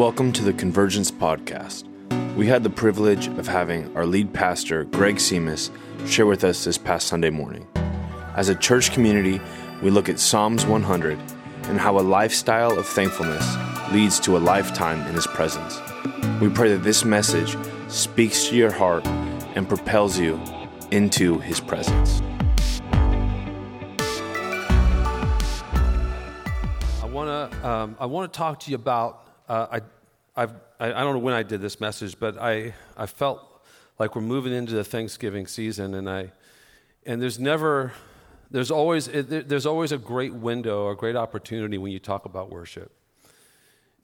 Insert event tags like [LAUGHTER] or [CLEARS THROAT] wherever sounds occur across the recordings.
Welcome to the Convergence Podcast. We had the privilege of having our lead pastor, Greg Simas, share with us this past Sunday morning. As a church community, we look at Psalms 100 and how a lifestyle of thankfulness leads to a lifetime in His presence. We pray that this message speaks to your heart and propels you into His presence. I want to um, I want to talk to you about uh, I I've, I I don't know when I did this message, but I I felt like we're moving into the Thanksgiving season, and I and there's never there's always there's always a great window, a great opportunity when you talk about worship.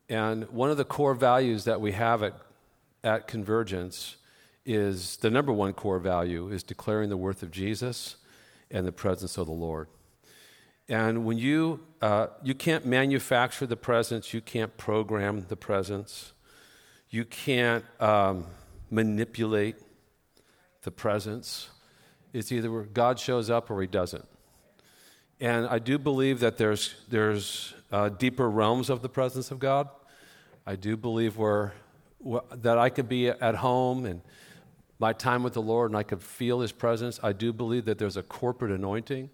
And one of the core values that we have at at Convergence is the number one core value is declaring the worth of Jesus and the presence of the Lord. And when you, uh, you can't manufacture the presence, you can't program the presence, you can't um, manipulate the presence. It's either God shows up or he doesn't. And I do believe that there's, there's uh, deeper realms of the presence of God. I do believe where, that I could be at home and my time with the Lord and I could feel his presence. I do believe that there's a corporate anointing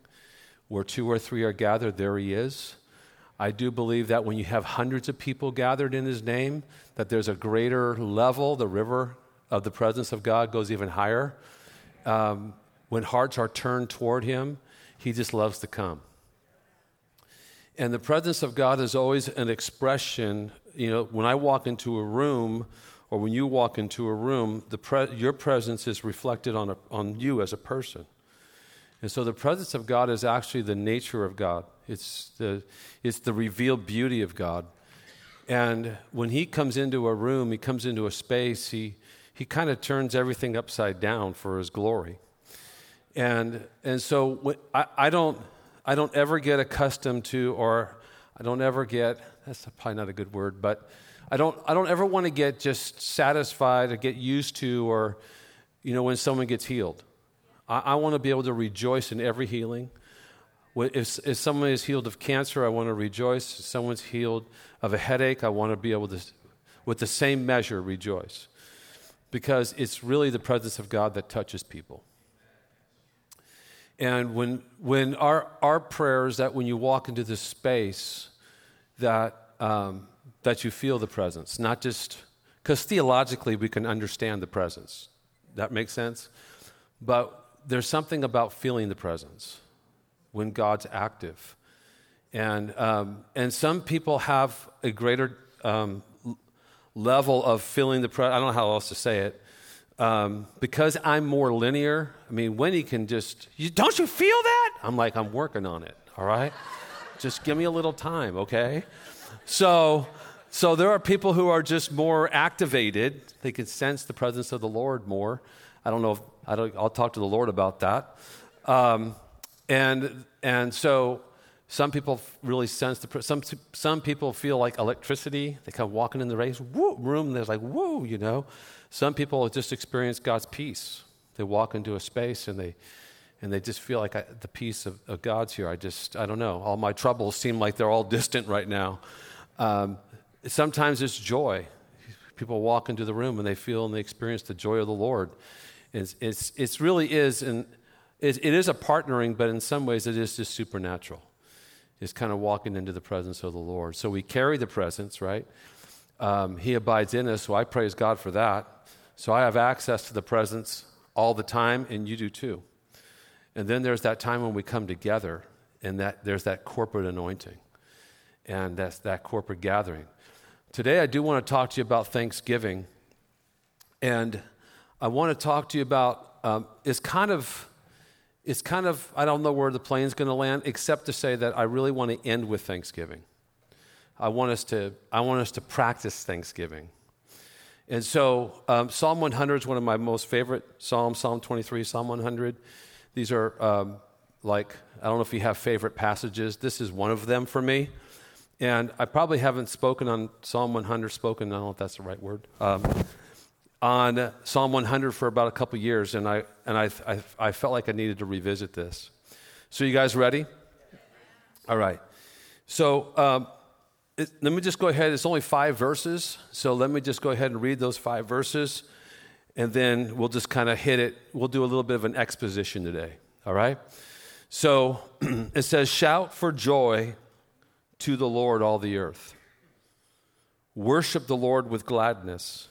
where two or three are gathered, there he is. I do believe that when you have hundreds of people gathered in his name, that there's a greater level. The river of the presence of God goes even higher. Um, when hearts are turned toward him, he just loves to come. And the presence of God is always an expression. You know, when I walk into a room, or when you walk into a room, the pre- your presence is reflected on, a, on you as a person. And so the presence of God is actually the nature of God, it's the, it's the revealed beauty of God. And when He comes into a room, He comes into a space, He, he kind of turns everything upside down for His glory. And, and so I, I, don't, I don't ever get accustomed to, or I don't ever get, that's probably not a good word, but I don't, I don't ever want to get just satisfied or get used to, or, you know, when someone gets healed. I, I want to be able to rejoice in every healing. If, if someone is healed of cancer, I want to rejoice. If someone's healed of a headache, I want to be able to, with the same measure, rejoice. Because it's really the presence of God that touches people. And when, when our, our prayer is that when you walk into this space, that, um, that you feel the presence, not just because theologically we can understand the presence. That makes sense? But there's something about feeling the presence when God's active. And, um, and some people have a greater um, level of feeling the presence. I don't know how else to say it. Um, because I'm more linear, I mean, Wendy can just, you, don't you feel that? I'm like, I'm working on it, all right? just give me a little time, okay? So, so there are people who are just more activated. They can sense the presence of the Lord more. I don't know if I will talk to the Lord about that. Um, and, and so some people really sense the, some, some people feel like electricity. They come walking in the race, woo, room, and they're like, whoa, you know. Some people just experience God's peace. They walk into a space and they, and they just feel like I, the peace of, of, God's here. I just, I don't know. All my troubles seem like they're all [LAUGHS] distant right now. Um, sometimes it's joy. People walk into the room and they feel and they experience the joy of the Lord. It's, it's, it's really is, and it, it is a partnering, but in some ways it is just supernatural. It's kind of walking into the presence of the Lord. So we carry the presence, right? Um, he abides in us, so I praise God for that. So I have access to the presence all the time, and you do too. And then there's that time when we come together, and that there's that corporate anointing, and that's that corporate gathering. Today, I do want to talk to you about Thanksgiving, and I want to talk to you about um, is kind of it's kind of I don't know where the plane's going to land, except to say that I really want to end with Thanksgiving. I want us to I want us to practice Thanksgiving. And so um, Psalm 100 is one of my most favorite Psalms. Psalm 23, Psalm 100. These are um, like I don't know if you have favorite passages. This is one of them for me. And I probably haven't spoken on Psalm 100. Spoken, I don't know if that's the right word. Um, on Psalm 100 for about a couple years, and I, and I, I, I felt like I needed to revisit this. So, you guys ready? All right. So, um, it, let me just go ahead. It's only five verses, so let me just go ahead and read those five verses, and then we'll just kind of hit it. We'll do a little bit of an exposition today, all right? So [CLEARS THROAT] it says, Shout for joy to the Lord, all the earth. Worship the Lord with gladness.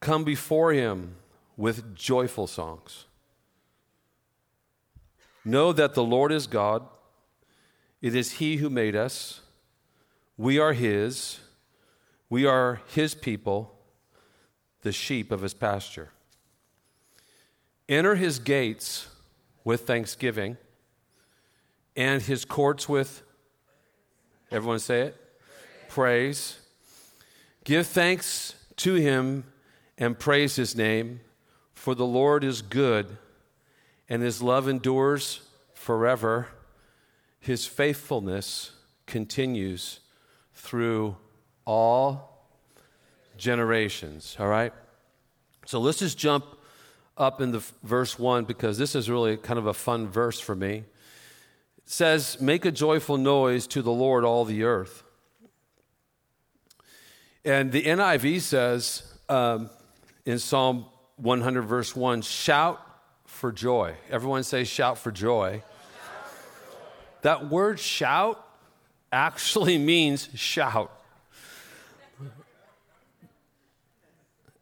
Come before him with joyful songs. Know that the Lord is God. It is he who made us we are His. We are His people, the sheep of His pasture. Enter His gates with thanksgiving and His courts with, everyone say it, praise. Give thanks to Him and praise His name, for the Lord is good and His love endures forever. His faithfulness continues through all generations. All right? So let's just jump up in the verse 1 because this is really kind of a fun verse for me. It says, Make a joyful noise to the Lord, all the earth. And the NIV says um, in Psalm 100, verse 1, shout for joy. Everyone say, shout for joy. Shout for joy. That word shout actually [LAUGHS] means shout.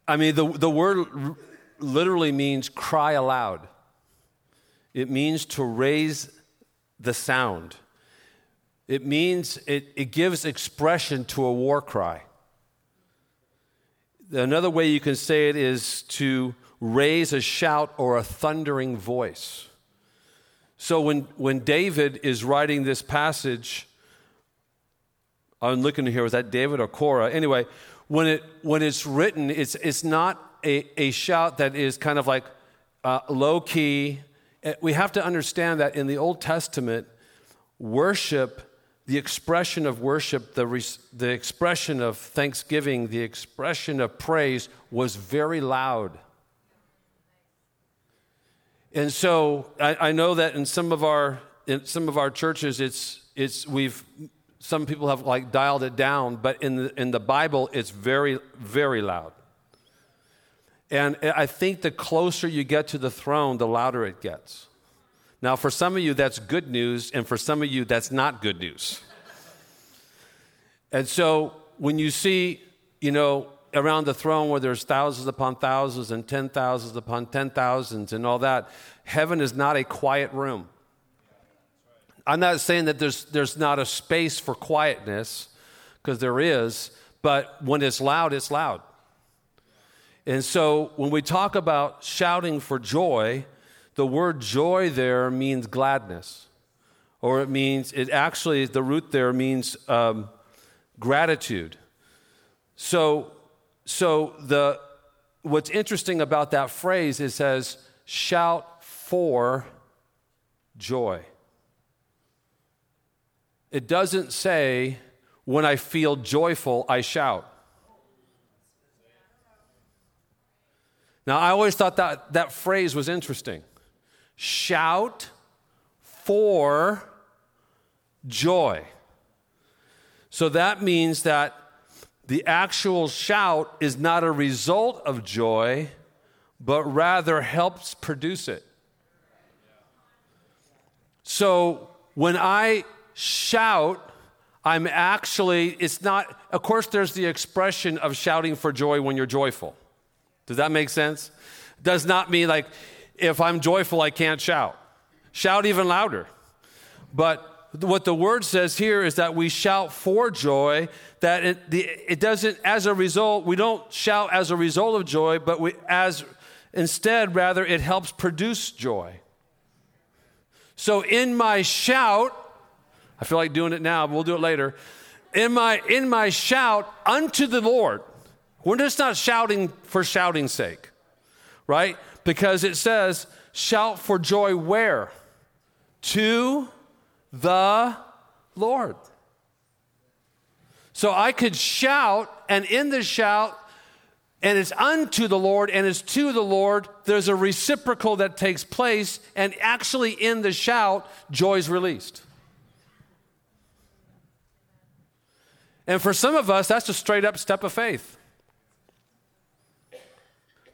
I mean, the, the word literally means cry aloud. It means to raise the sound. It means it, it gives expression to a war cry. Another way you can say it is to raise a shout or a thundering voice. So when, when David is writing this passage, I'm looking here, was that David or Korah? Anyway, when, it, when it's written, it's, it's not a, a shout that is kind of like uh, low key. Eh, we have to understand that in the Old Testament, worship, the expression of worship, the, the expression of thanksgiving, the expression of praise was very loud. And so I, I know that in some of our in some of our churches, it's it's we've some people have like dialed it down, but in the, in the Bible, it's very, very loud. And I think the closer you get to the throne, the louder it gets. Now, for some of you, that's good news, and for some of you, that's not good news. And so when you see, you know, around the throne where there's thousands upon thousands and ten thousands upon ten thousands and all that, heaven is not a quiet room. I'm not saying that there's, there's not a space for quietness, because there is, but when it's loud, it's loud. And so when we talk about shouting for joy, the word joy there means gladness. Or it means, it actually, the root there means um, gratitude. So, so the, what's interesting about that phrase, is it says, shout for joy. It doesn't say, when I feel joyful, I shout. Now, I always thought that that phrase was interesting. Shout for joy. So that means that the actual shout is not a result of joy, but rather helps produce it. So when I shout, I'm actually, it's not, of course, there's the expression of shouting for joy when you're joyful. Does that make sense? Does not mean like, if I'm joyful, I can't shout. Shout even louder. But what the word says here is that we shout for joy, that it, it doesn't, as a result, we don't shout as a result of joy, but we, as instead, rather, it helps produce joy. So in my shout, I feel like doing it now, but we'll do it later. In my, in my shout unto the Lord, we're just not shouting for shouting's sake, right? Because it says, shout for joy where? To the Lord. So I could shout, and in the shout, and it's unto the Lord and it's to the Lord, there's a reciprocal that takes place, and actually in the shout, joy is released. And for some of us, that's a straight up step of faith.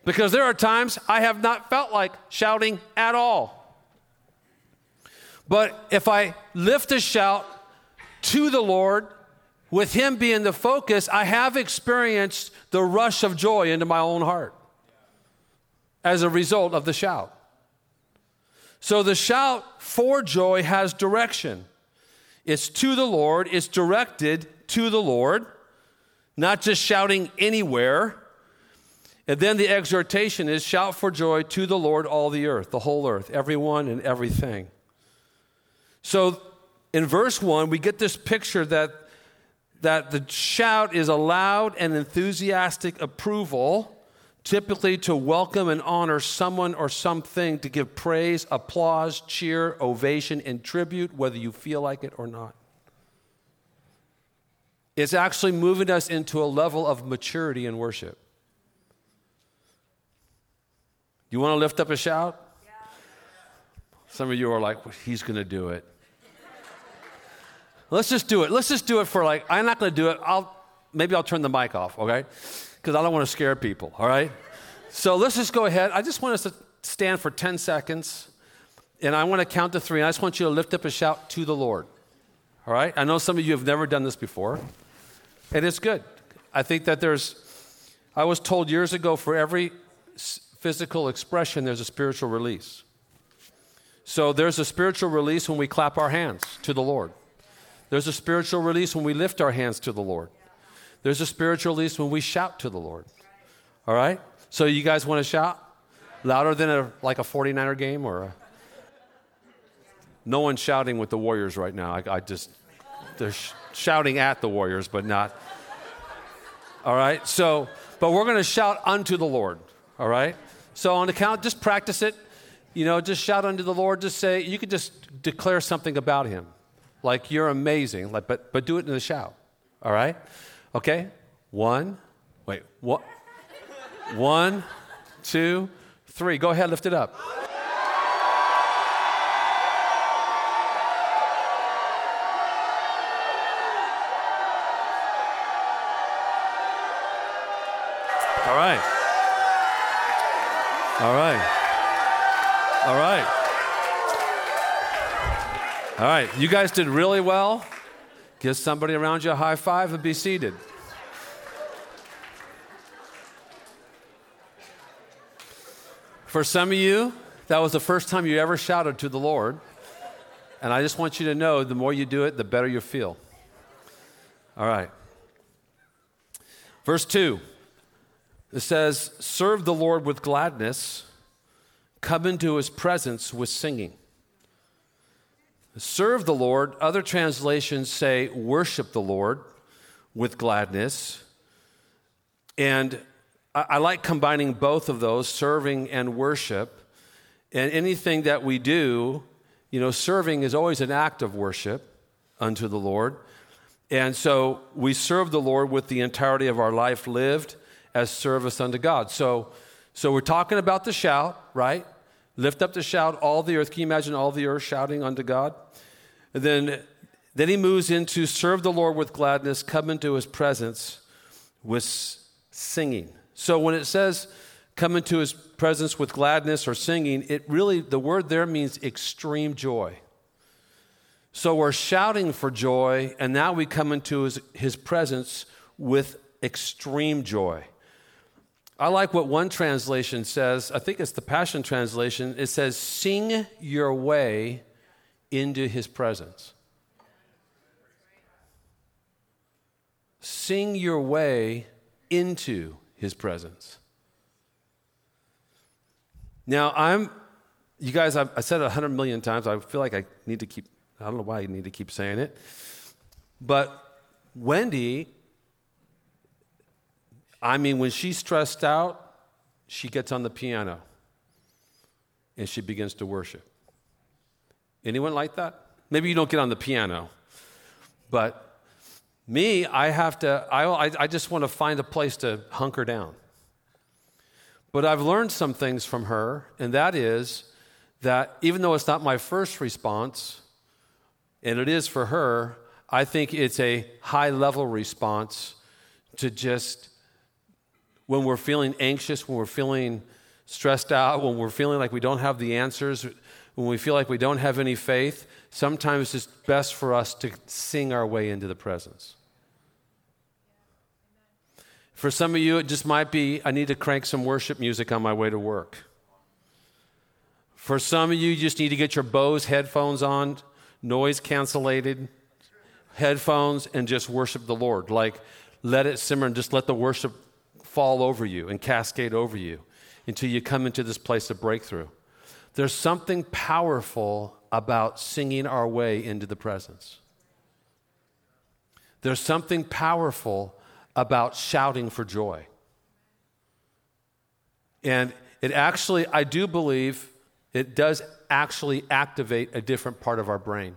Because there are times I have not felt like shouting at all. But if I lift a shout to the Lord, with Him being the focus, I have experienced the rush of joy into my own heart as a result of the shout. So the shout for joy has direction. It's to the Lord, it's directed to the Lord, not just shouting anywhere. And then the exhortation is shout for joy to the Lord, all the earth, the whole earth, everyone and everything. So in verse 1, we get this picture that, that the shout is a loud and enthusiastic approval, typically to welcome and honor someone or something, to give praise, applause, cheer, ovation, and tribute, whether you feel like it or not. It's actually moving us into a level of maturity in worship. You want to lift up a shout? Some of you are like, well, he's going to do it. Let's just do it. Let's just do it for like, I'm not going to do it. I'll, maybe I'll turn the mic off, okay? Because I don't want to scare people, all right? So let's just go ahead. I just want us to stand for 10 seconds, and I want to count to three, and I just want you to lift up a shout to the Lord, all right? I know some of you have never done this before, and it's good. I think that there's, I was told years ago for every physical expression, there's a spiritual release. So there's a spiritual release when we clap our hands to the Lord. There's a spiritual release when we lift our hands to the Lord. There's a spiritual release when we shout to the Lord. All right? So you guys want to shout? Louder than a like a 49er game or a, No one's shouting with the Warriors right now. I, I just they're sh- shouting at the Warriors, but not. All right? So, but we're going to shout unto the Lord. All right? So on the count, just practice it. You know, just shout unto the Lord. Just say, you could just declare something about Him. Like you're amazing, like, but, but do it in the shout. All right? Okay? One, wait, what? One, two, three. Go ahead, lift it up. All right. All right. All right. All right. You guys did really well. Give somebody around you a high five and be seated. For some of you, that was the first time you ever shouted to the Lord. And I just want you to know the more you do it, the better you feel. All right. Verse 2 it says, Serve the Lord with gladness, come into his presence with singing. Serve the Lord, other translations say, Worship the Lord with gladness. And I, I like combining both of those, serving and worship. And anything that we do, you know, serving is always an act of worship unto the Lord. And so we serve the Lord with the entirety of our life lived as service unto God. So, so we're talking about the shout, right? Lift up the shout, all the earth. Can you imagine all the earth shouting unto God? And then, then he moves into serve the Lord with gladness, come into his presence with singing. So when it says come into his presence with gladness or singing, it really, the word there means extreme joy. So we're shouting for joy, and now we come into his, his presence with extreme joy. I like what one translation says. I think it's the Passion Translation. It says, Sing your way into his presence. Sing your way into his presence. Now, I'm, you guys, I've, I said it a hundred million times. I feel like I need to keep, I don't know why I need to keep saying it. But Wendy I mean, when she's stressed out, she gets on the piano and she begins to worship. Anyone like that? Maybe you don't get on the piano, but me, I have to, I, I just want to find a place to hunker down. But I've learned some things from her, and that is that even though it's not my first response, and it is for her, I think it's a high level response to just when we're feeling anxious, when we're feeling stressed out, when we're feeling like we don't have the answers, when we feel like we don't have any faith, sometimes it's best for us to sing our way into the presence. For some of you, it just might be I need to crank some worship music on my way to work. For some of you, you just need to get your Bose headphones on, noise cancellated headphones, and just worship the Lord. Like, let it simmer and just let the worship fall over you and cascade over you until you come into this place of breakthrough. There's something powerful about singing our way into the presence. There's something powerful about shouting for joy. And it actually, I do believe, it does actually activate a different part of our brain.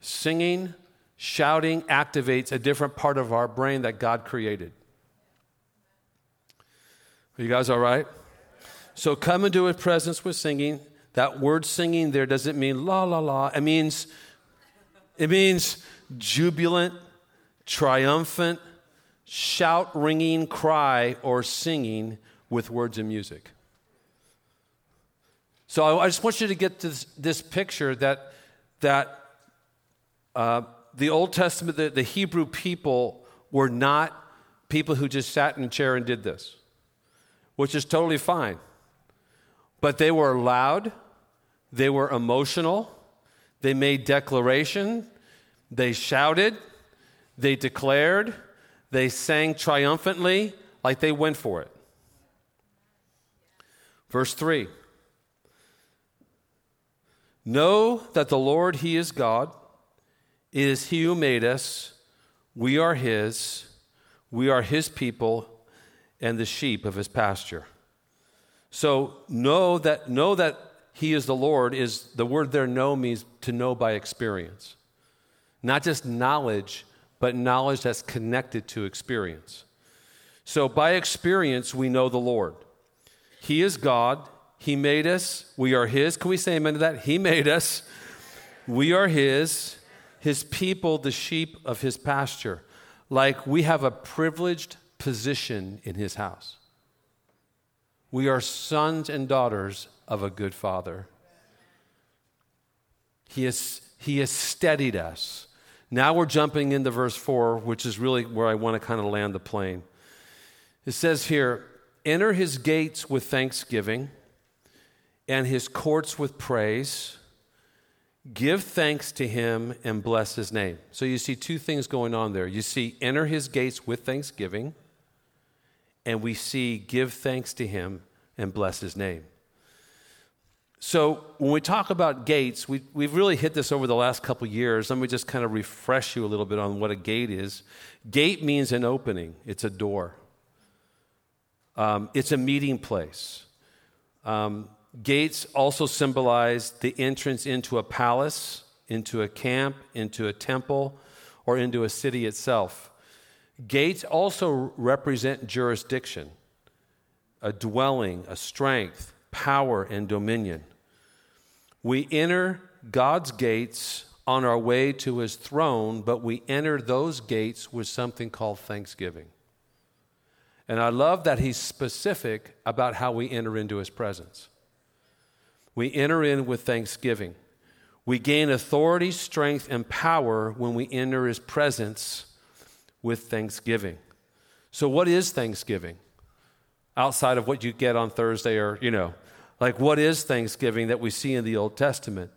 Singing, shouting activates a different part of our brain that God created. Are you guys all right? So come into his presence with singing. That word singing there doesn't mean la la la. It means it means jubilant, triumphant, shout ringing cry or singing with words and music. So I, just want you to get this, this picture that that uh, the Old Testament, the, the Hebrew people were not people who just sat in a chair and did this, which is totally fine. But they were loud, they were emotional, they made declaration, they shouted, they declared, they sang triumphantly, like they went for it. Verse 3 Know that the Lord, He is God. It is He who made us. We are His. We are His people and the sheep of His pasture. So know that know that he is the Lord is the word there know means to know by experience. Not just knowledge, but knowledge that's connected to experience. So by experience we know the Lord. He is God. He made us. We are his. Can we say amen to that? He made us. We are his. His people, the sheep of his pasture. Like we have a privileged position in his house. We are sons and daughters of a good father. He has, he has steadied us. Now we're jumping into verse 4, which is really where I want to kind of land the plane. It says here, enter his gates with thanksgiving and his courts with praise. Give thanks to him and bless his name. So you see two things going on there. You see, enter his gates with thanksgiving and we see give thanks to him and bless his name. So when we talk about gates, we, we've really hit this over the last couple years. Let me just kind of refresh you a little bit on what a gate is. Gate means an opening, it's a door, um, it's a meeting place. Um, gates also symbolize the entrance into a palace, into a camp, into a temple, or into a city itself. Gates also represent jurisdiction, a dwelling, a strength, power, and dominion. We enter God's gates on our way to his throne, but we enter those gates with something called thanksgiving. And I love that he's specific about how we enter into his presence. We enter in with thanksgiving. We gain authority, strength, and power when we enter his presence with thanksgiving. So, what is thanksgiving? Outside of what you get on Thursday, or, you know, like what is thanksgiving that we see in the Old Testament?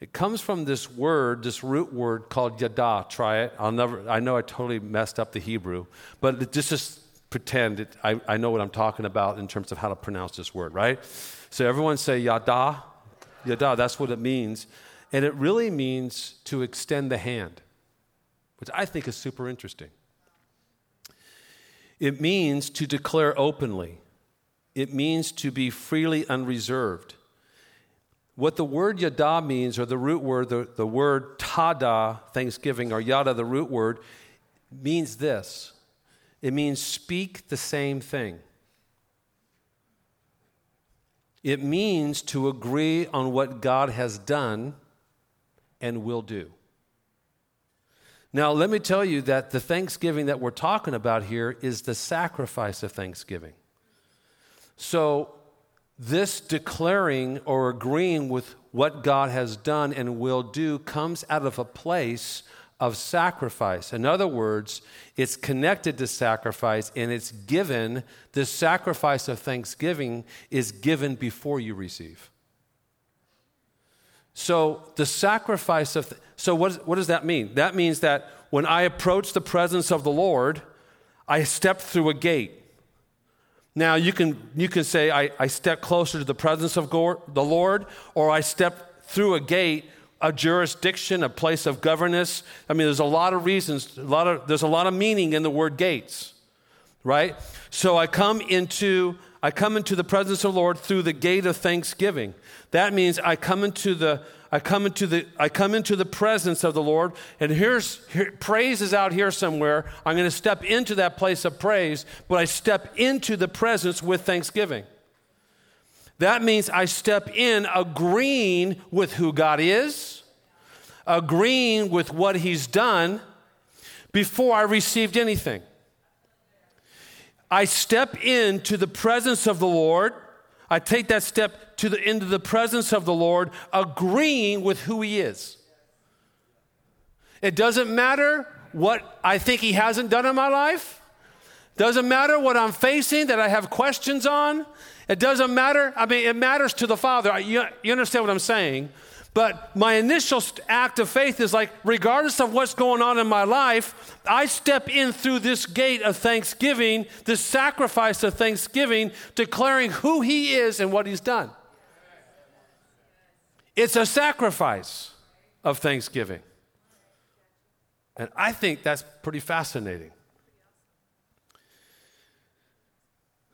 It comes from this word, this root word called yada. Try it. I'll never, I know I totally messed up the Hebrew, but just, just pretend it, I, I know what I'm talking about in terms of how to pronounce this word, right? So everyone say yada. Yada, that's what it means. And it really means to extend the hand, which I think is super interesting. It means to declare openly, it means to be freely unreserved. What the word yada means, or the root word, the, the word todah, thanksgiving, or yada, the root word, means this it means speak the same thing. It means to agree on what God has done and will do. Now, let me tell you that the thanksgiving that we're talking about here is the sacrifice of thanksgiving. So, this declaring or agreeing with what God has done and will do comes out of a place of sacrifice. In other words, it's connected to sacrifice and it's given, the sacrifice of thanksgiving is given before you receive. So the sacrifice of, th- so what, what does that mean? That means that when I approach the presence of the Lord, I step through a gate. Now you can, you can say, I, I step closer to the presence of the Lord, or I step through a gate a jurisdiction, a place of governance. I mean, there's a lot of reasons, a lot of, there's a lot of meaning in the word gates, right? So I come into I come into the presence of the Lord through the gate of thanksgiving. That means I come into the I come into the I come into the presence of the Lord, and here's here, praise is out here somewhere. I'm going to step into that place of praise, but I step into the presence with thanksgiving. That means I step in agreeing with who God is, agreeing with what He's done before I received anything. I step into the presence of the Lord. I take that step to the, into the presence of the Lord, agreeing with who He is. It doesn't matter what I think He hasn't done in my life. Doesn't matter what I'm facing that I have questions on. It doesn't matter. I mean, it matters to the Father. You, you understand what I'm saying? But my initial act of faith is like, regardless of what's going on in my life, I step in through this gate of thanksgiving, this sacrifice of thanksgiving, declaring who He is and what He's done. It's a sacrifice of thanksgiving. And I think that's pretty fascinating.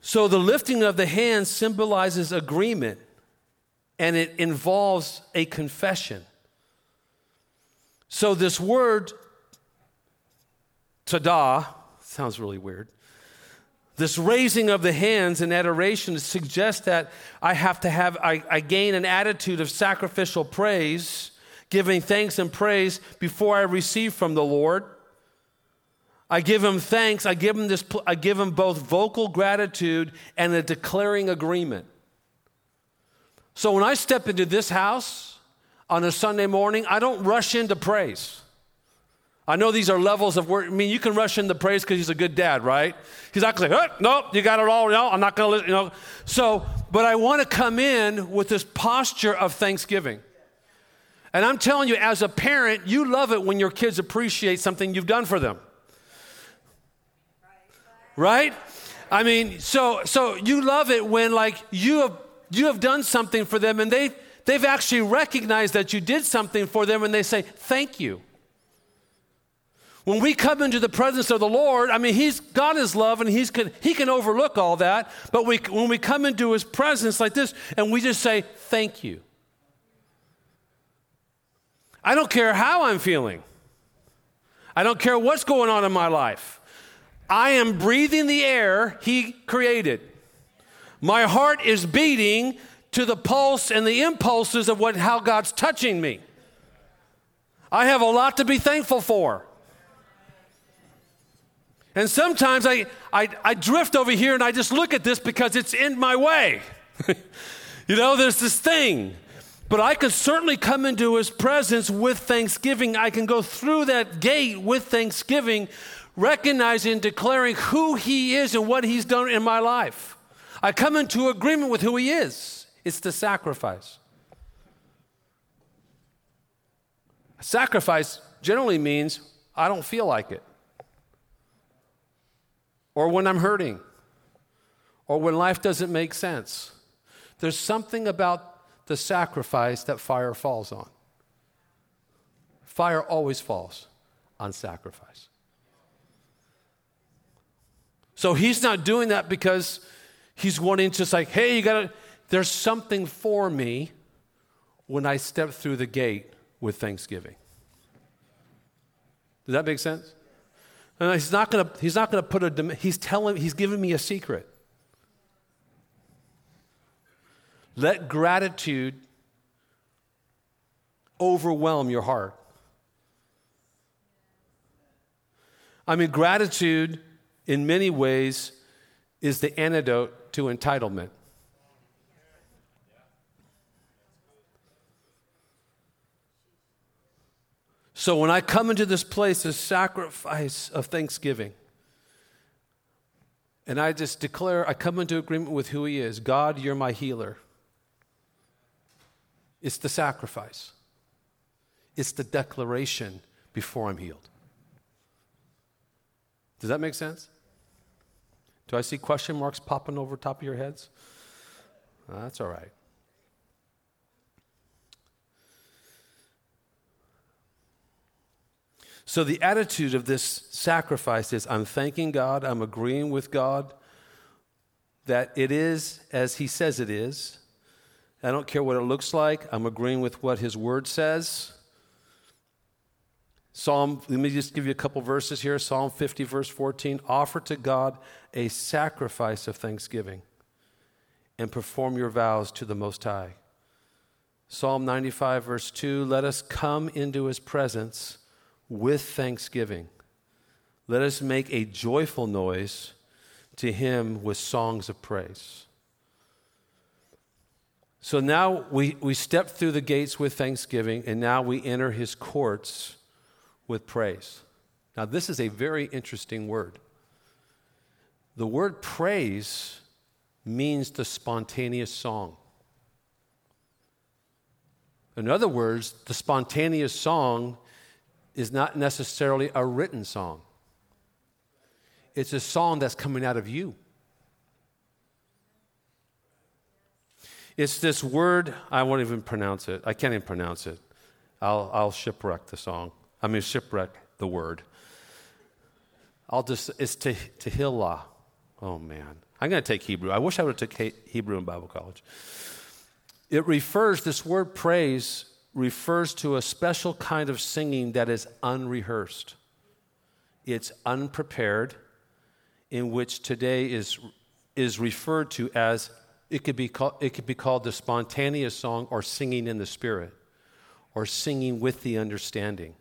So the lifting of the hand symbolizes agreement and it involves a confession. So this word, todah, sounds really weird. This raising of the hands in adoration suggests that I have to have, I, I gain an attitude of sacrificial praise, giving thanks and praise before I receive from the Lord. I give him thanks. I give him this. I give him both vocal gratitude and a declaring agreement. So when I step into this house on a Sunday morning, I don't rush into praise. I know these are levels of work. I mean, you can rush into praise because he's a good dad, right? He's not going to say, nope, you got it all. No, I'm not going to, listen. you know. So, but I want to come in with this posture of thanksgiving. And I'm telling you, as a parent, you love it when your kids appreciate something you've done for them right? I mean, so so you love it when like you have you have done something for them and they they've actually recognized that you did something for them and they say thank you. When we come into the presence of the Lord, I mean, He's God is love and He's can, He can overlook all that. But we, when we come into His presence like this and we just say, Thank you. I don't care how I'm feeling, I don't care what's going on in my life. I am breathing the air He created. My heart is beating to the pulse and the impulses of what, how God's touching me. I have a lot to be thankful for. And sometimes I, I, I drift over here and I just look at this because it's in my way. [LAUGHS] you know, there's this thing. But I can certainly come into his presence with thanksgiving. I can go through that gate with thanksgiving recognizing, declaring who He is and what He's done in my life. I come into agreement with who He is. It's the sacrifice. Sacrifice generally means I don't feel like it, or when I'm hurting, or when life doesn't make sense. There's something about the sacrifice that fire falls on. Fire always falls on sacrifice. So he's not doing that because he's wanting to say, hey, you gotta, there's something for me when I step through the gate with thanksgiving. Does that make sense? And he's not gonna, he's not gonna put a, he's telling, he's giving me a secret. Let gratitude overwhelm your heart. I mean, gratitude in many ways is the antidote to entitlement. So when I come into this place of sacrifice of thanksgiving, and I just declare, I come into agreement with who He is God, you're my healer. It's the sacrifice, it's the declaration before I'm healed. Does that make sense? Do I see question marks popping over top of your heads? that's all right. So, the attitude of this sacrifice is I'm thanking God, I'm agreeing with God that it is as He says it is. I don't care what it looks like, I'm agreeing with what His Word says. Psalm, let me just give you a couple verses here. Psalm 50, verse 14 Offer to God a sacrifice of thanksgiving and perform your vows to the Most High. Psalm 95, verse 2 Let us come into His presence with thanksgiving. Let us make a joyful noise to him with songs of praise. So now we, we step through the gates with thanksgiving, and now we enter his courts with praise. Now, this is a very interesting word. The word praise means the spontaneous song. In other words, the spontaneous song is not necessarily a written song, it's a song that's coming out of you. It's this word, I won't even pronounce it. I can't even pronounce it. I'll, I'll shipwreck the song. I mean, shipwreck the word. I'll just, it's to, Tehillah. Oh, man. I'm going to take Hebrew. I wish I would have took Hebrew in Bible college. It refers, this word praise refers to a special kind of singing that is unrehearsed. It's unprepared, in which today is, is referred to as it could, be called, it could be called the spontaneous song or singing in the spirit or singing with the understanding.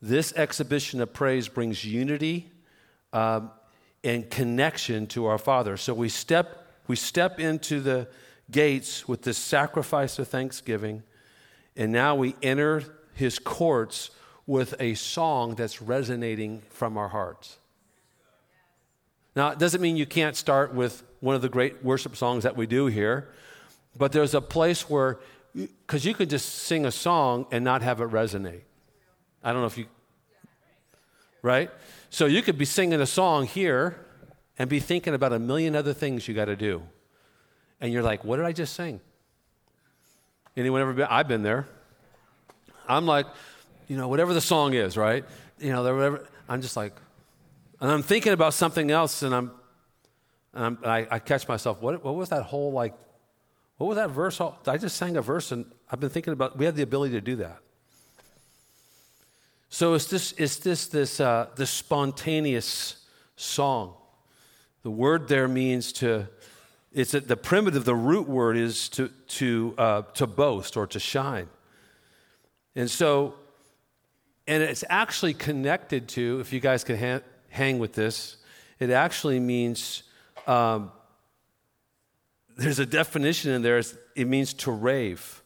This exhibition of praise brings unity um, and connection to our Father. So we step, we step into the gates with this sacrifice of thanksgiving and now we enter his courts with a song that's resonating from our hearts. Now, it doesn't mean you can't start with one of the great worship songs that we do here, but there's a place where, because you could just sing a song and not have it resonate. I don't know if you, right? So you could be singing a song here and be thinking about a million other things you got to do. And you're like, what did I just sing? Anyone ever been? I've been there. I'm like, you know, whatever the song is, right? You know, whatever. I'm just like, and I'm thinking about something else, and I'm, and I'm I, I, catch myself. What, what was that whole like? What was that verse? I just sang a verse, and I've been thinking about. We have the ability to do that. So it's this, it's this, this, uh, this spontaneous song. The word there means to it's that the primitive, the root word is to, to, uh, to boast or to shine. And so, and it's actually connected to, if you guys can ha- hang with this, it actually means, um, there's a definition in there, it means to rave.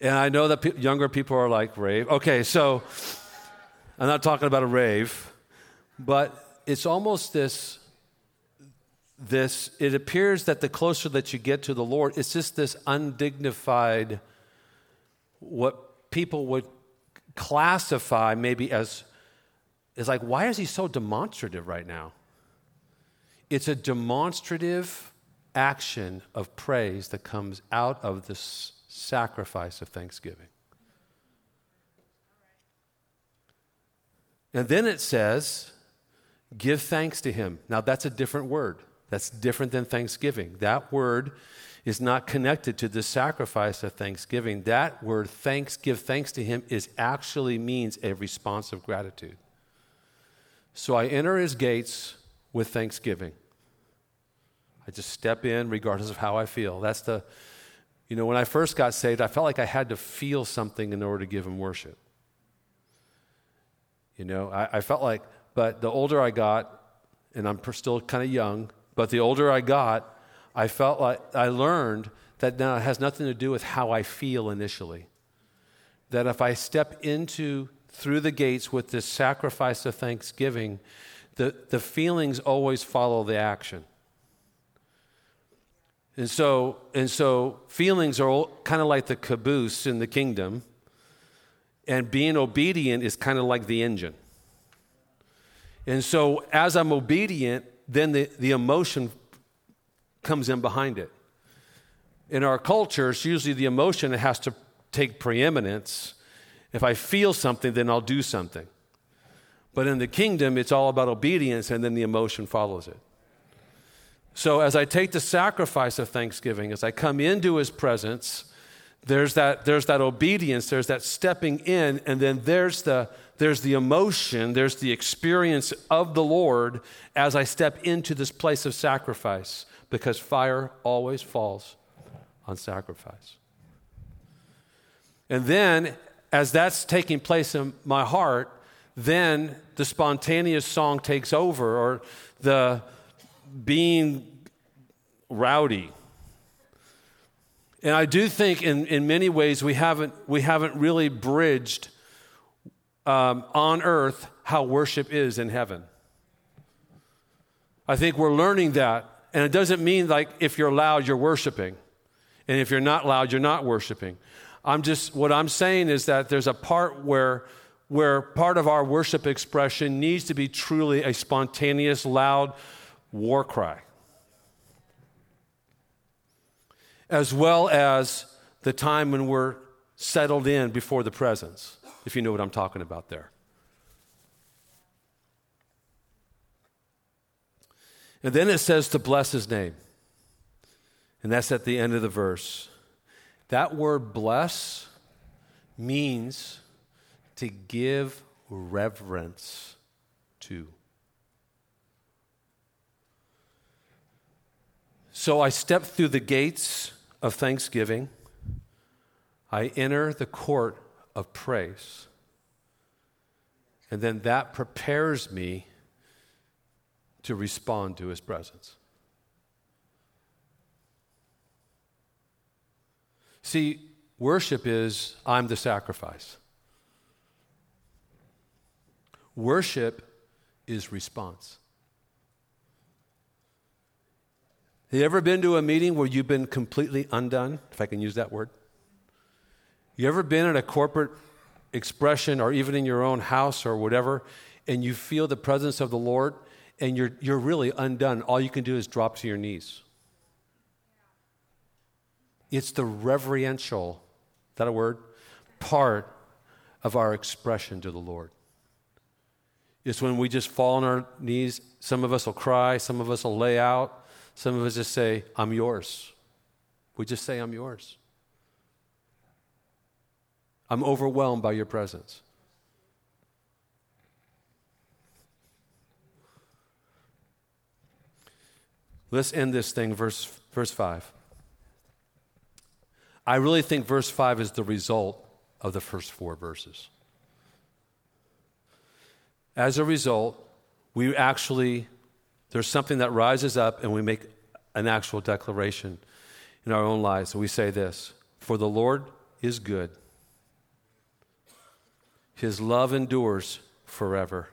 And I know that pe- younger people are like, rave. Okay, so I'm not talking about a rave, but it's almost this this, it appears that the closer that you get to the Lord, it's just this undignified, what people would classify maybe as, is like, why is he so demonstrative right now? It's a demonstrative action of praise that comes out of this sacrifice of thanksgiving. And then it says, give thanks to him. Now, that's a different word. That's different than thanksgiving. That word is not connected to the sacrifice of thanksgiving. That word, thanks, give thanks to him, is actually means a response of gratitude. So I enter his gates with thanksgiving. I just step in regardless of how I feel. That's the, you know, when I first got saved, I felt like I had to feel something in order to give him worship. You know, I, I felt like, but the older I got, and I'm still kind of young, but the older I got, I felt like I learned that now it has nothing to do with how I feel initially. That if I step into through the gates with this sacrifice of thanksgiving, the, the feelings always follow the action. And so, and so feelings are kind of like the caboose in the kingdom, and being obedient is kind of like the engine. And so, as I'm obedient, then the, the emotion comes in behind it. In our culture, it's usually the emotion that has to take preeminence. If I feel something, then I'll do something. But in the kingdom, it's all about obedience, and then the emotion follows it. So, as I take the sacrifice of thanksgiving, as I come into his presence, there's that, there's that obedience, there's that stepping in, and then there's the, there's the emotion, there's the experience of the Lord as I step into this place of sacrifice, because fire always falls on sacrifice. And then, as that's taking place in my heart, then the spontaneous song takes over, or the being rowdy. And I do think in, in many ways we haven't, we haven't really bridged um, on earth how worship is in heaven. I think we're learning that. And it doesn't mean like if you're loud, you're worshiping. And if you're not loud, you're not worshiping. I'm just, what I'm saying is that there's a part where, where part of our worship expression needs to be truly a spontaneous, loud war cry. As well as the time when we're settled in before the presence, if you know what I'm talking about there. And then it says to bless his name. And that's at the end of the verse. That word bless means to give reverence to. So I step through the gates of thanksgiving. I enter the court of praise. And then that prepares me to respond to his presence. See, worship is I'm the sacrifice. Worship is response. Have you ever been to a meeting where you've been completely undone, if I can use that word? You ever been at a corporate expression or even in your own house or whatever, and you feel the presence of the Lord and you're, you're really undone? All you can do is drop to your knees. It's the reverential, is that a word? Part of our expression to the Lord. It's when we just fall on our knees. Some of us will cry, some of us will lay out, some of us just say, I'm yours. We just say, I'm yours. I'm overwhelmed by your presence. Let's end this thing, verse, verse 5. I really think verse 5 is the result of the first four verses. As a result, we actually, there's something that rises up and we make an actual declaration in our own lives. we say this For the Lord is good, His love endures forever,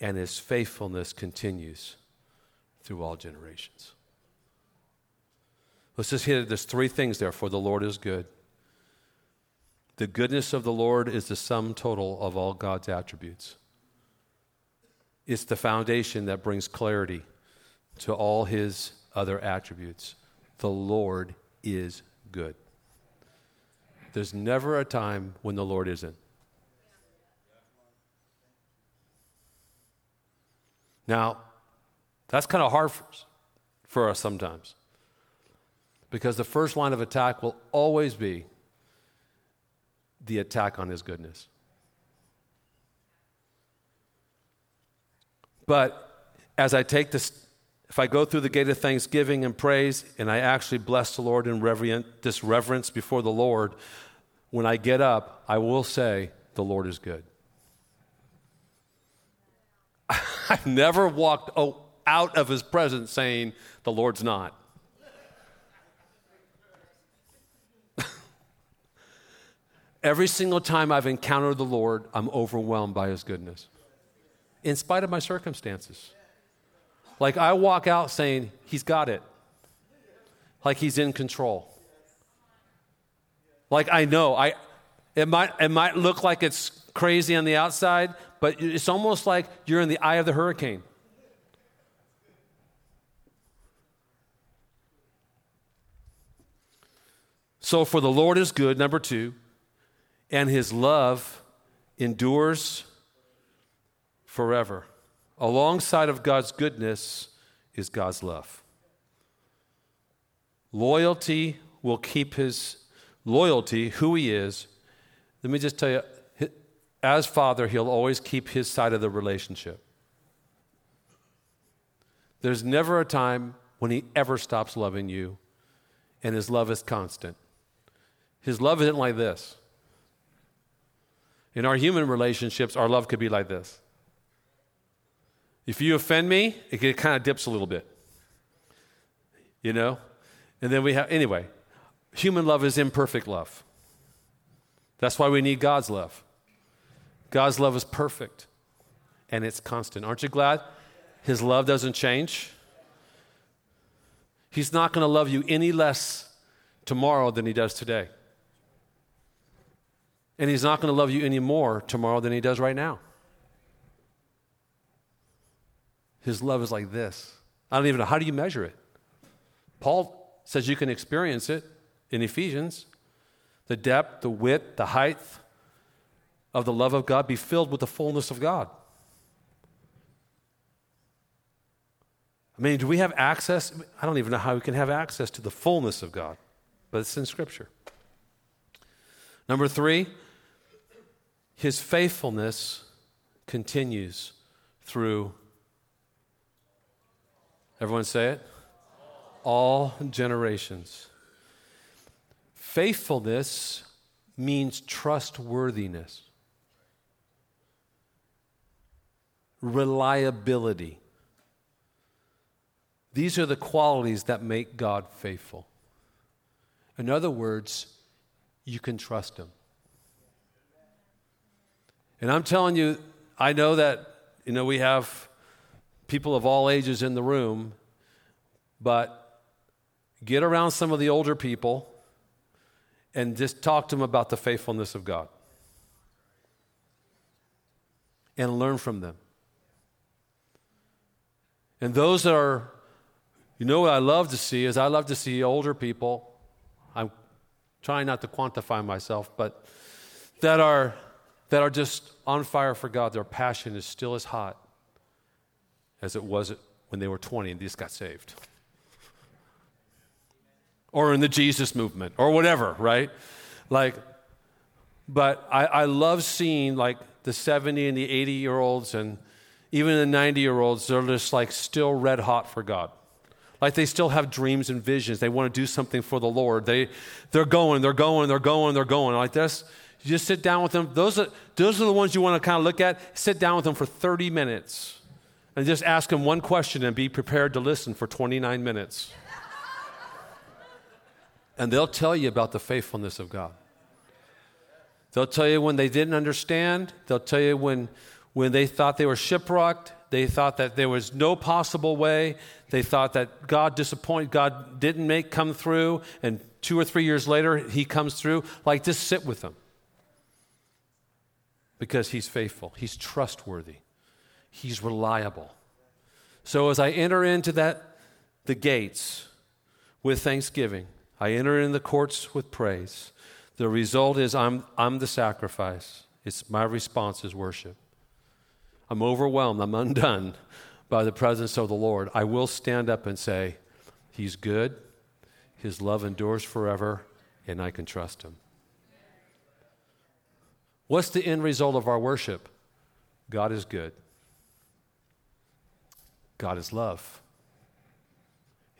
and His faithfulness continues through all generations. Let's just hit it. There's three things there for the Lord is good. The goodness of the Lord is the sum total of all God's attributes. It's the foundation that brings clarity to all his other attributes. The Lord is good. There's never a time when the Lord isn't. Now, that's kind of hard for us, for us sometimes. Because the first line of attack will always be the attack on his goodness. But as I take this, if I go through the gate of thanksgiving and praise, and I actually bless the Lord in reverent, this reverence before the Lord, when I get up, I will say, The Lord is good. [LAUGHS] I've never walked out of his presence saying, The Lord's not. [LAUGHS] Every single time I've encountered the Lord, I'm overwhelmed by his goodness, in spite of my circumstances. Like I walk out saying, He's got it. Like He's in control. Like I know, I, it, might, it might look like it's crazy on the outside, but it's almost like you're in the eye of the hurricane. So, for the Lord is good, number two, and his love endures forever. Alongside of God's goodness is God's love. Loyalty will keep his loyalty, who he is. Let me just tell you, as father, he'll always keep his side of the relationship. There's never a time when he ever stops loving you, and his love is constant. His love isn't like this. In our human relationships, our love could be like this. If you offend me, it kind of dips a little bit. You know? And then we have, anyway, human love is imperfect love. That's why we need God's love. God's love is perfect and it's constant. Aren't you glad His love doesn't change? He's not going to love you any less tomorrow than He does today. And He's not going to love you any more tomorrow than He does right now. His love is like this. I don't even know. How do you measure it? Paul says you can experience it in Ephesians the depth, the width, the height, of the love of God, be filled with the fullness of God. I mean, do we have access? I don't even know how we can have access to the fullness of God, but it's in Scripture. Number three, his faithfulness continues through, everyone say it, all generations. Faithfulness means trustworthiness. Reliability. These are the qualities that make God faithful. In other words, you can trust Him. And I'm telling you, I know that, you know, we have people of all ages in the room, but get around some of the older people and just talk to them about the faithfulness of God and learn from them. And those that are, you know what I love to see is I love to see older people. I'm trying not to quantify myself, but that are that are just on fire for God. Their passion is still as hot as it was when they were 20 and they just got saved. Or in the Jesus movement, or whatever, right? Like, but I, I love seeing like the 70 and the 80 year olds and even the 90 year olds, they're just like still red hot for God. Like they still have dreams and visions. They want to do something for the Lord. They, they're going, they're going, they're going, they're going. Like this, you just sit down with them. Those are, those are the ones you want to kind of look at. Sit down with them for 30 minutes and just ask them one question and be prepared to listen for 29 minutes. and they'll tell you about the faithfulness of God. They'll tell you when they didn't understand. They'll tell you when when they thought they were shipwrecked, they thought that there was no possible way. They thought that God disappointed, God didn't make come through, and two or three years later he comes through. Like just sit with them. Because he's faithful, he's trustworthy, he's reliable. So as I enter into that the gates with thanksgiving, I enter in the courts with praise. The result is I'm, I'm the sacrifice. It's my response is worship. I'm overwhelmed, I'm undone by the presence of the Lord, I will stand up and say, He's good, His love endures forever, and I can trust Him. What's the end result of our worship? God is good. God is love.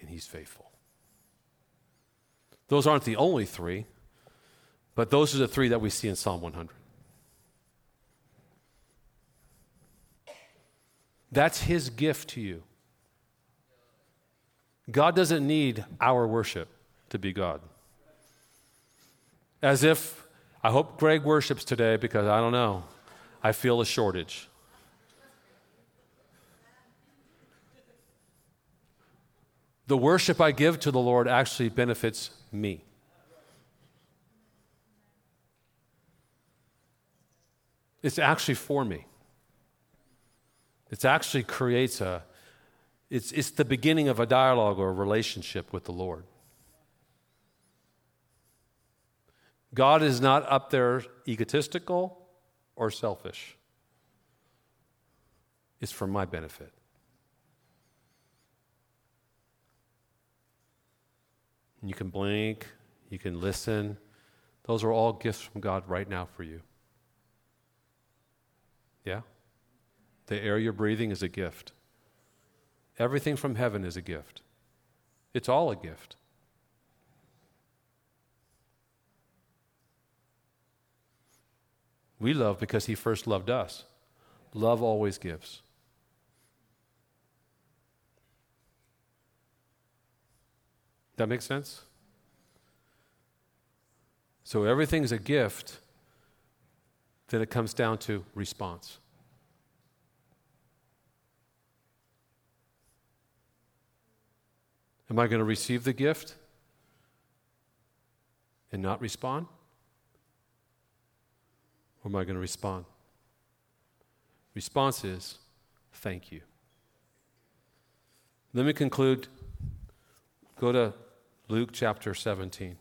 And He's faithful. Those aren't the only three, but those are the three that we see in Psalm 100. That's His gift to you. God doesn't need our worship to be God. As if, I hope Greg worships today because I don't know, I feel a shortage. The worship I give to the Lord actually benefits me. It's actually for me. It actually creates a, it's, it's the beginning of a dialogue or a relationship with the Lord. God is not up there egotistical or selfish. It's for my benefit. You can blink, you can listen. Those are all gifts from God right now for you. Yeah? The air you're breathing is a gift. Everything from heaven is a gift. It's all a gift. We love because He first loved us. Love always gives. That makes sense? So everything's a gift, then it comes down to response. Am I going to receive the gift and not respond? Or am I going to respond? Response is thank you. Let me conclude. Go to Luke chapter 17.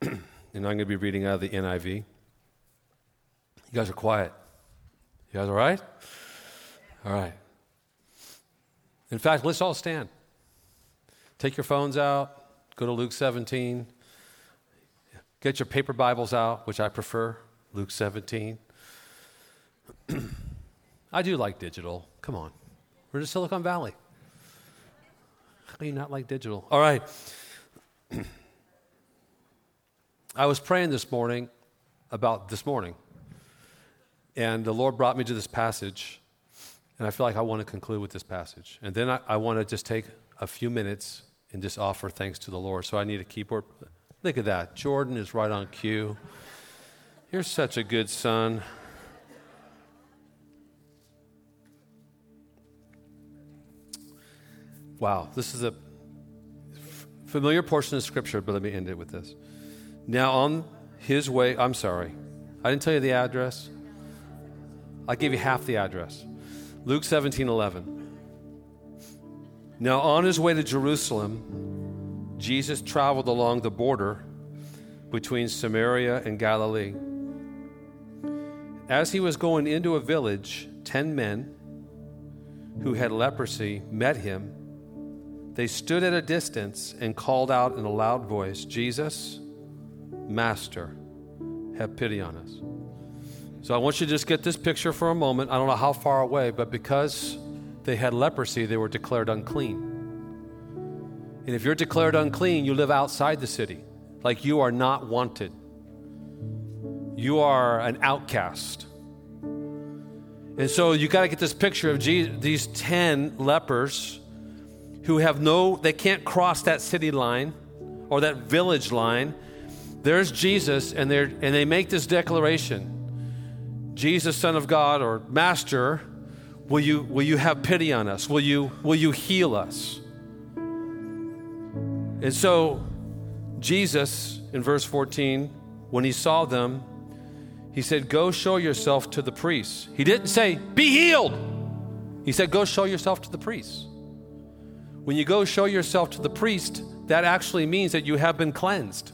[CLEARS THROAT] and I'm going to be reading out of the NIV. You guys are quiet. You guys all right? All right. In fact, let's all stand. Take your phones out, go to Luke 17. Get your paper Bibles out, which I prefer, Luke 17. [CLEARS THROAT] I do like digital. Come on. We're in Silicon Valley. How do you not like digital? All right. [CLEARS THROAT] I was praying this morning about this morning, and the Lord brought me to this passage, and I feel like I want to conclude with this passage. And then I, I want to just take a few minutes and just offer thanks to the Lord. So I need a keyboard. Look at that. Jordan is right on cue. You're such a good son. Wow, this is a familiar portion of scripture, but let me end it with this. Now, on his way, I'm sorry, I didn't tell you the address. I gave you half the address. Luke 17 11. Now, on his way to Jerusalem, Jesus traveled along the border between Samaria and Galilee. As he was going into a village, ten men who had leprosy met him they stood at a distance and called out in a loud voice, Jesus, Master, have pity on us. So I want you to just get this picture for a moment. I don't know how far away, but because they had leprosy, they were declared unclean. And if you're declared unclean, you live outside the city, like you are not wanted. You are an outcast. And so you got to get this picture of Jesus, these 10 lepers who have no, they can't cross that city line or that village line. There's Jesus, and, and they make this declaration Jesus, Son of God, or Master, will you, will you have pity on us? Will you, will you heal us? And so, Jesus, in verse 14, when he saw them, he said, Go show yourself to the priests. He didn't say, Be healed. He said, Go show yourself to the priests. When you go show yourself to the priest, that actually means that you have been cleansed.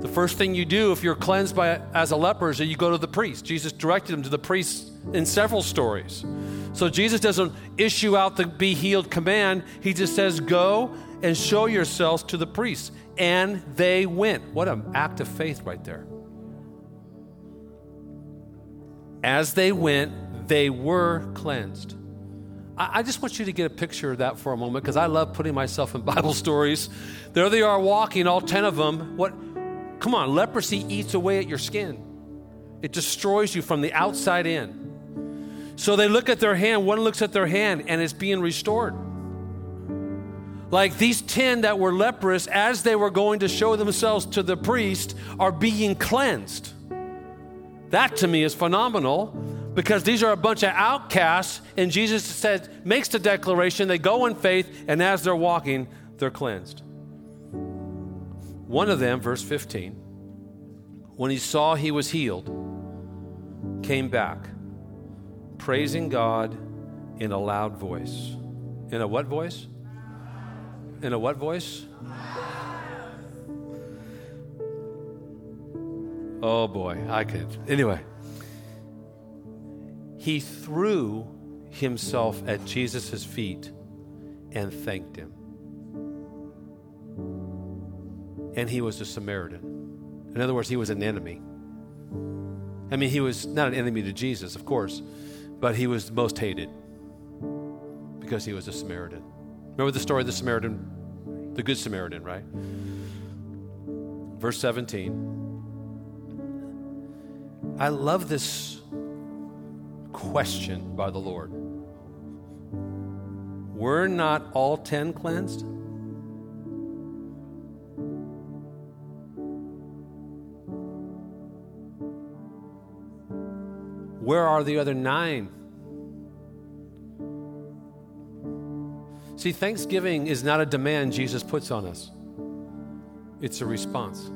The first thing you do if you're cleansed by, as a leper is that you go to the priest. Jesus directed him to the priest in several stories. So Jesus doesn't issue out the be healed command. He just says, Go and show yourselves to the priest. And they went. What an act of faith right there. As they went, they were cleansed. I, just want you to get a picture of that for a moment because I love putting myself in [LAUGHS] Bible stories. There they are walking, all 10 of them. What? Come on, leprosy eats away at your skin. It destroys you from the outside in. So they look at their hand, one looks at their hand, and it's being restored. Like these 10 that were leprous, as they were going to show themselves to the priest, are being cleansed. That to me is phenomenal because these are a bunch of outcasts, and Jesus says, makes the declaration, they go in faith, and as they're walking, they're cleansed. One of them, verse 15, when he saw he was healed, came back, praising God in a loud voice. In a what voice? In a what voice? Oh boy, I could. Anyway, he threw himself at Jesus' feet and thanked him. And he was a Samaritan. In other words, he was an enemy. I mean, he was not an enemy to Jesus, of course, but he was most hated because he was a Samaritan. Remember the story of the Samaritan, the Good Samaritan, right? Verse 17. I love this question by the Lord. Were not all ten cleansed? Where are the other nine? See, Thanksgiving is not a demand Jesus puts on us, it's a response.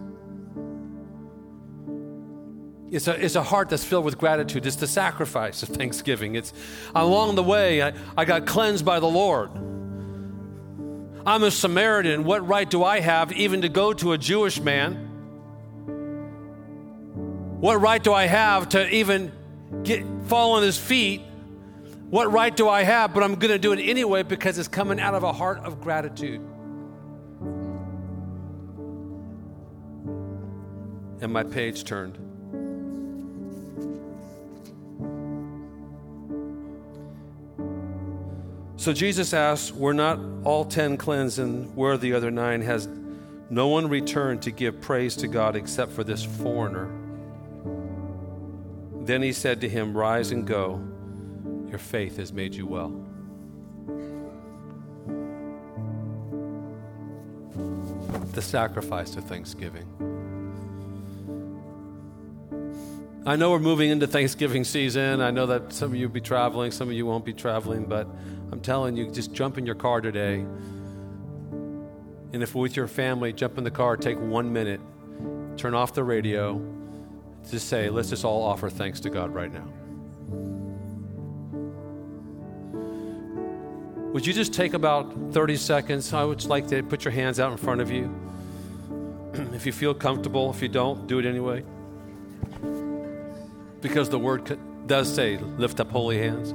It's a, it's a heart that's filled with gratitude. It's the sacrifice of thanksgiving. It's along the way, I, I got cleansed by the Lord. I'm a Samaritan. What right do I have even to go to a Jewish man? What right do I have to even get, fall on his feet? What right do I have? But I'm going to do it anyway because it's coming out of a heart of gratitude. And my page turned. So Jesus asks, Were not all ten cleansed, and where the other nine? Has no one returned to give praise to God except for this foreigner? Then he said to him, Rise and go. Your faith has made you well. The sacrifice of thanksgiving. I know we're moving into Thanksgiving season. I know that some of you will be traveling, some of you won't be traveling, but I'm telling you, just jump in your car today. And if with your family, jump in the car, take one minute, turn off the radio, just say, let's just all offer thanks to God right now. Would you just take about 30 seconds? I would like to put your hands out in front of you. [CLEARS THROAT] if you feel comfortable, if you don't, do it anyway. Because the word does say, lift up holy hands.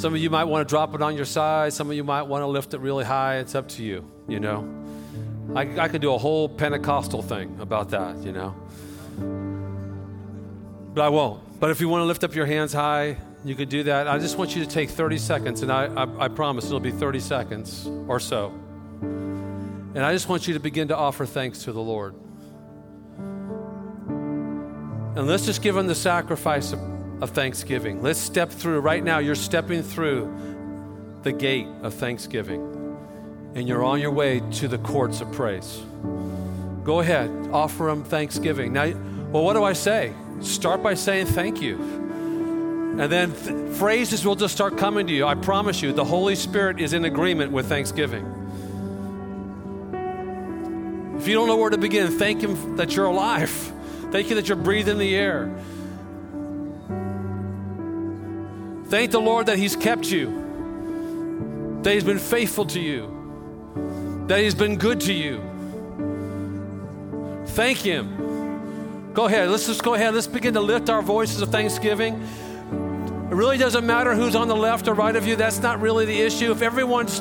Some of you might want to drop it on your side. Some of you might want to lift it really high. It's up to you, you know. I, I could do a whole Pentecostal thing about that, you know. But I won't. But if you want to lift up your hands high, you could do that. I just want you to take 30 seconds, and I, I, I promise it'll be 30 seconds or so. And I just want you to begin to offer thanks to the Lord. And let's just give him the sacrifice of of thanksgiving. Let's step through. Right now, you're stepping through the gate of thanksgiving, and you're on your way to the courts of praise. Go ahead, offer them thanksgiving. Now, well, what do I say? Start by saying thank you. And then th- phrases will just start coming to you. I promise you, the Holy Spirit is in agreement with thanksgiving. If you don't know where to begin, thank Him that you're alive. Thank you that you're breathing the air. Thank the Lord that He's kept you, that He's been faithful to you, that He's been good to you. Thank Him. Go ahead. Let's just go ahead. Let's begin to lift our voices of thanksgiving. It really doesn't matter who's on the left or right of you. That's not really the issue. If everyone's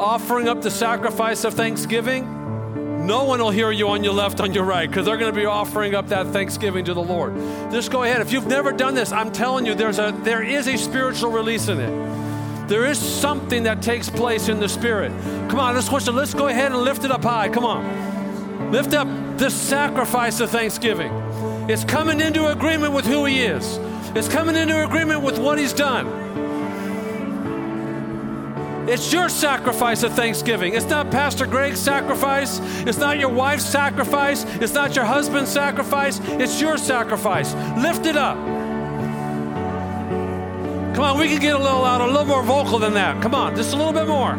offering up the sacrifice of thanksgiving, no one will hear you on your left, on your right, because they're going to be offering up that thanksgiving to the Lord. Just go ahead. If you've never done this, I'm telling you, there's a there is a spiritual release in it. There is something that takes place in the spirit. Come on, let's let's go ahead and lift it up high. Come on. Lift up the sacrifice of thanksgiving. It's coming into agreement with who He is, it's coming into agreement with what He's done. It's your sacrifice of thanksgiving. It's not Pastor Greg's sacrifice. It's not your wife's sacrifice. It's not your husband's sacrifice. It's your sacrifice. Lift it up. Come on, we can get a little louder, a little more vocal than that. Come on, just a little bit more.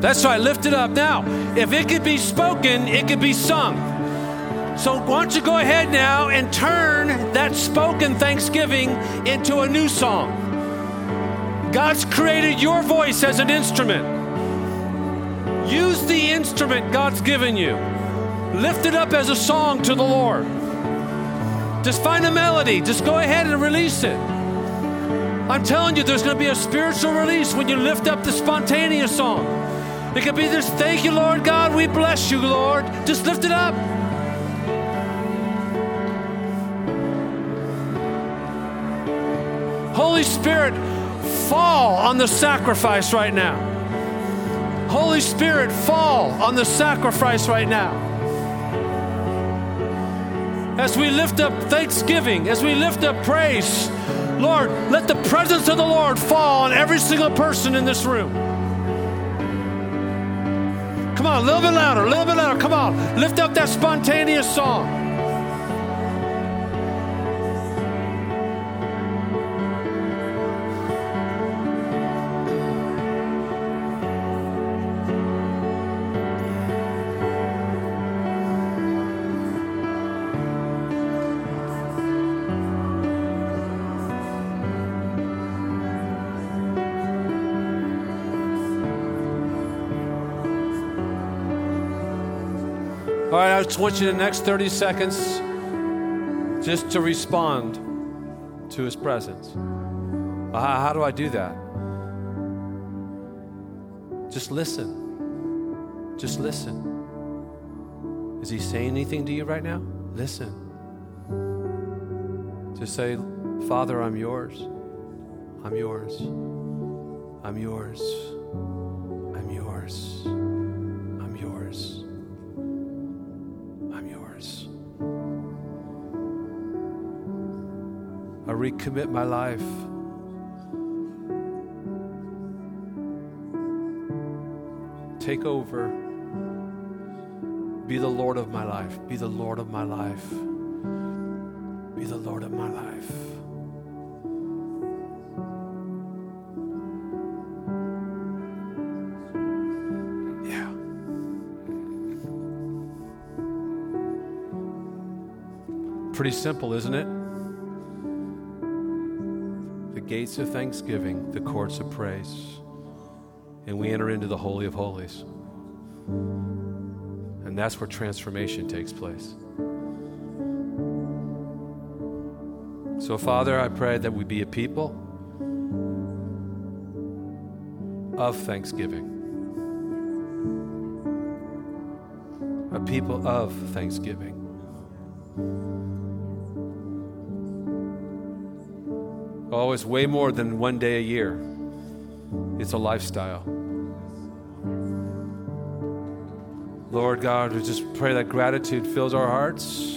That's right, lift it up. Now, if it could be spoken, it could be sung. So, why don't you go ahead now and turn that spoken thanksgiving into a new song? God's created your voice as an instrument. Use the instrument God's given you. Lift it up as a song to the Lord. Just find a melody, just go ahead and release it. I'm telling you, there's going to be a spiritual release when you lift up the spontaneous song. It could be this thank you, Lord God. We bless you, Lord. Just lift it up. Holy Spirit, fall on the sacrifice right now. Holy Spirit, fall on the sacrifice right now. As we lift up thanksgiving, as we lift up praise, Lord, let the presence of the Lord fall on every single person in this room. Come on, a little bit louder, a little bit louder. Come on, lift up that spontaneous song. Just want you the next 30 seconds just to respond to his presence. Uh, how do I do that? Just listen. Just listen. Is he saying anything to you right now? Listen. Just say, Father, I'm yours. I'm yours. I'm yours. I'm yours. Recommit my life. Take over. Be the Lord of my life. Be the Lord of my life. Be the Lord of my life. Pretty simple, isn't it? Gates of thanksgiving, the courts of praise, and we enter into the Holy of Holies. And that's where transformation takes place. So, Father, I pray that we be a people of thanksgiving, a people of thanksgiving. It's way more than one day a year. It's a lifestyle. Lord God, we just pray that gratitude fills our hearts.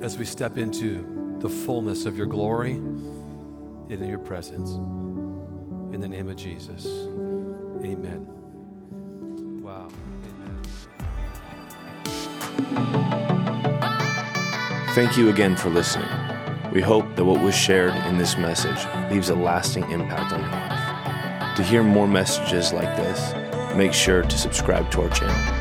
As we step into the fullness of your glory and in your presence. In the name of Jesus. Amen. Thank you again for listening. We hope that what was shared in this message leaves a lasting impact on your life. To hear more messages like this, make sure to subscribe to our channel.